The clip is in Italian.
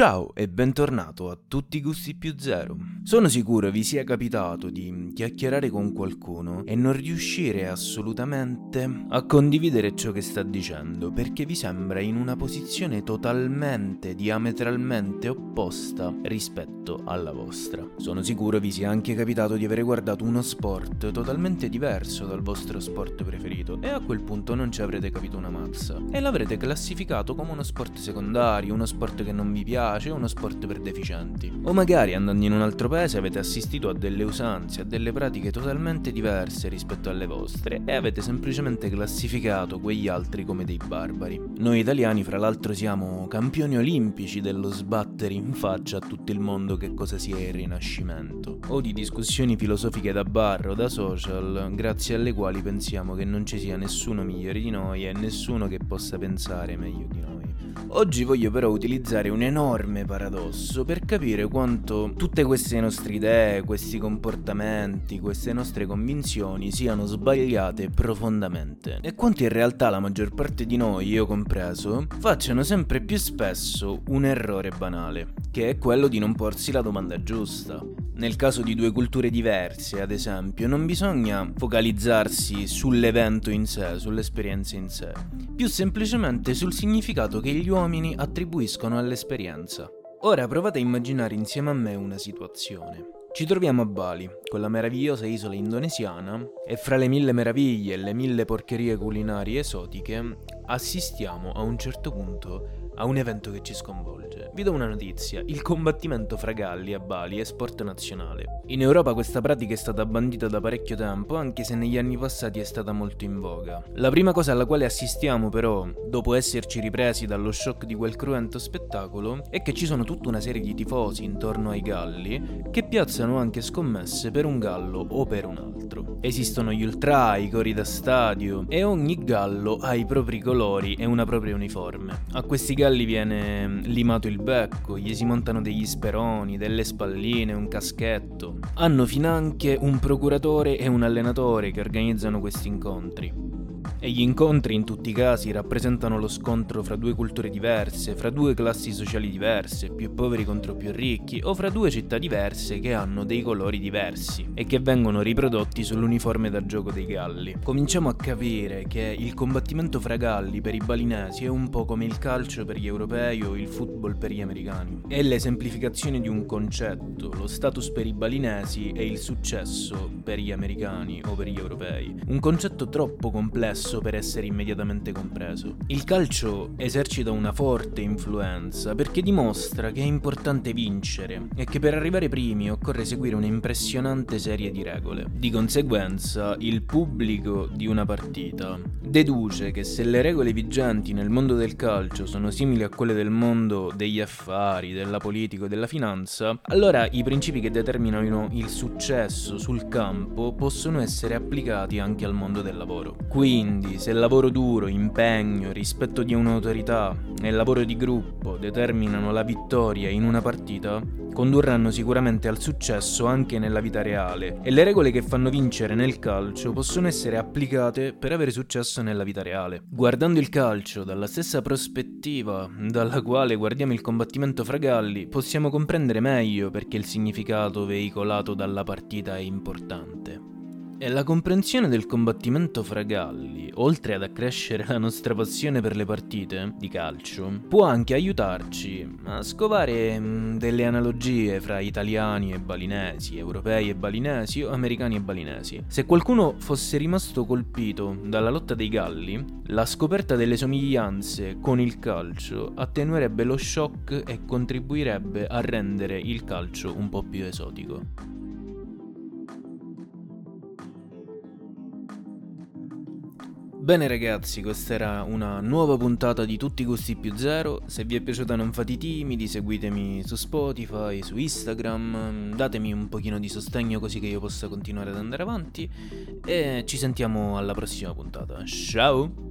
Ciao e bentornato a Tutti i Gusti più Zero. Sono sicuro vi sia capitato di chiacchierare con qualcuno e non riuscire assolutamente a condividere ciò che sta dicendo perché vi sembra in una posizione totalmente, diametralmente opposta rispetto alla vostra. Sono sicuro vi sia anche capitato di avere guardato uno sport totalmente diverso dal vostro sport preferito e a quel punto non ci avrete capito una mazza e l'avrete classificato come uno sport secondario, uno sport che non vi piace piace uno sport per deficienti. O magari andando in un altro paese avete assistito a delle usanze, a delle pratiche totalmente diverse rispetto alle vostre e avete semplicemente classificato quegli altri come dei barbari. Noi italiani fra l'altro siamo campioni olimpici dello sbattere in faccia a tutto il mondo che cosa sia il rinascimento. O di discussioni filosofiche da bar o da social, grazie alle quali pensiamo che non ci sia nessuno migliore di noi e nessuno che possa pensare meglio di noi. Oggi voglio però utilizzare un enorme paradosso per capire quanto tutte queste nostre idee, questi comportamenti, queste nostre convinzioni siano sbagliate profondamente e quanto in realtà la maggior parte di noi, io compreso, facciano sempre più spesso un errore banale, che è quello di non porsi la domanda giusta. Nel caso di due culture diverse, ad esempio, non bisogna focalizzarsi sull'evento in sé, sull'esperienza in sé, più semplicemente sul significato che gli uomini attribuiscono all'esperienza. Ora provate a immaginare insieme a me una situazione. Ci troviamo a Bali, quella meravigliosa isola indonesiana, e fra le mille meraviglie e le mille porcherie culinarie esotiche, assistiamo a un certo punto a un evento che ci sconvolge. Vi do una notizia, il combattimento fra galli a Bali è sport nazionale. In Europa questa pratica è stata bandita da parecchio tempo, anche se negli anni passati è stata molto in voga. La prima cosa alla quale assistiamo però, dopo esserci ripresi dallo shock di quel cruento spettacolo, è che ci sono tutta una serie di tifosi intorno ai galli che piazzano anche scommesse per un gallo o per un altro. Esistono gli ultra, i cori da stadio e ogni gallo ha i propri colori e una propria uniforme. A questi galli gli viene mm, limato il becco, gli si montano degli speroni, delle spalline, un caschetto. Hanno finanche un procuratore e un allenatore che organizzano questi incontri. E gli incontri in tutti i casi rappresentano lo scontro fra due culture diverse, fra due classi sociali diverse, più poveri contro più ricchi, o fra due città diverse che hanno dei colori diversi e che vengono riprodotti sull'uniforme da gioco dei galli. Cominciamo a capire che il combattimento fra galli per i balinesi è un po' come il calcio per gli europei o il football per gli americani. È l'esemplificazione di un concetto, lo status per i balinesi e il successo per gli americani o per gli europei. Un concetto troppo complesso complesso per essere immediatamente compreso. Il calcio esercita una forte influenza perché dimostra che è importante vincere e che per arrivare primi occorre seguire un'impressionante serie di regole. Di conseguenza, il pubblico di una partita deduce che se le regole vigenti nel mondo del calcio sono simili a quelle del mondo degli affari, della politica e della finanza, allora i principi che determinano il successo sul campo possono essere applicati anche al mondo del lavoro. Quindi quindi, se lavoro duro, impegno, rispetto di un'autorità e lavoro di gruppo determinano la vittoria in una partita, condurranno sicuramente al successo anche nella vita reale e le regole che fanno vincere nel calcio possono essere applicate per avere successo nella vita reale. Guardando il calcio dalla stessa prospettiva dalla quale guardiamo il combattimento fra galli, possiamo comprendere meglio perché il significato veicolato dalla partita è importante. E la comprensione del combattimento fra galli, oltre ad accrescere la nostra passione per le partite di calcio, può anche aiutarci a scovare mm, delle analogie fra italiani e balinesi, europei e balinesi o americani e balinesi. Se qualcuno fosse rimasto colpito dalla lotta dei galli, la scoperta delle somiglianze con il calcio attenuerebbe lo shock e contribuirebbe a rendere il calcio un po' più esotico. Bene ragazzi, questa era una nuova puntata di Tutti i Gusti più Zero. Se vi è piaciuta non fate i timidi, seguitemi su Spotify, su Instagram, datemi un pochino di sostegno così che io possa continuare ad andare avanti e ci sentiamo alla prossima puntata. Ciao!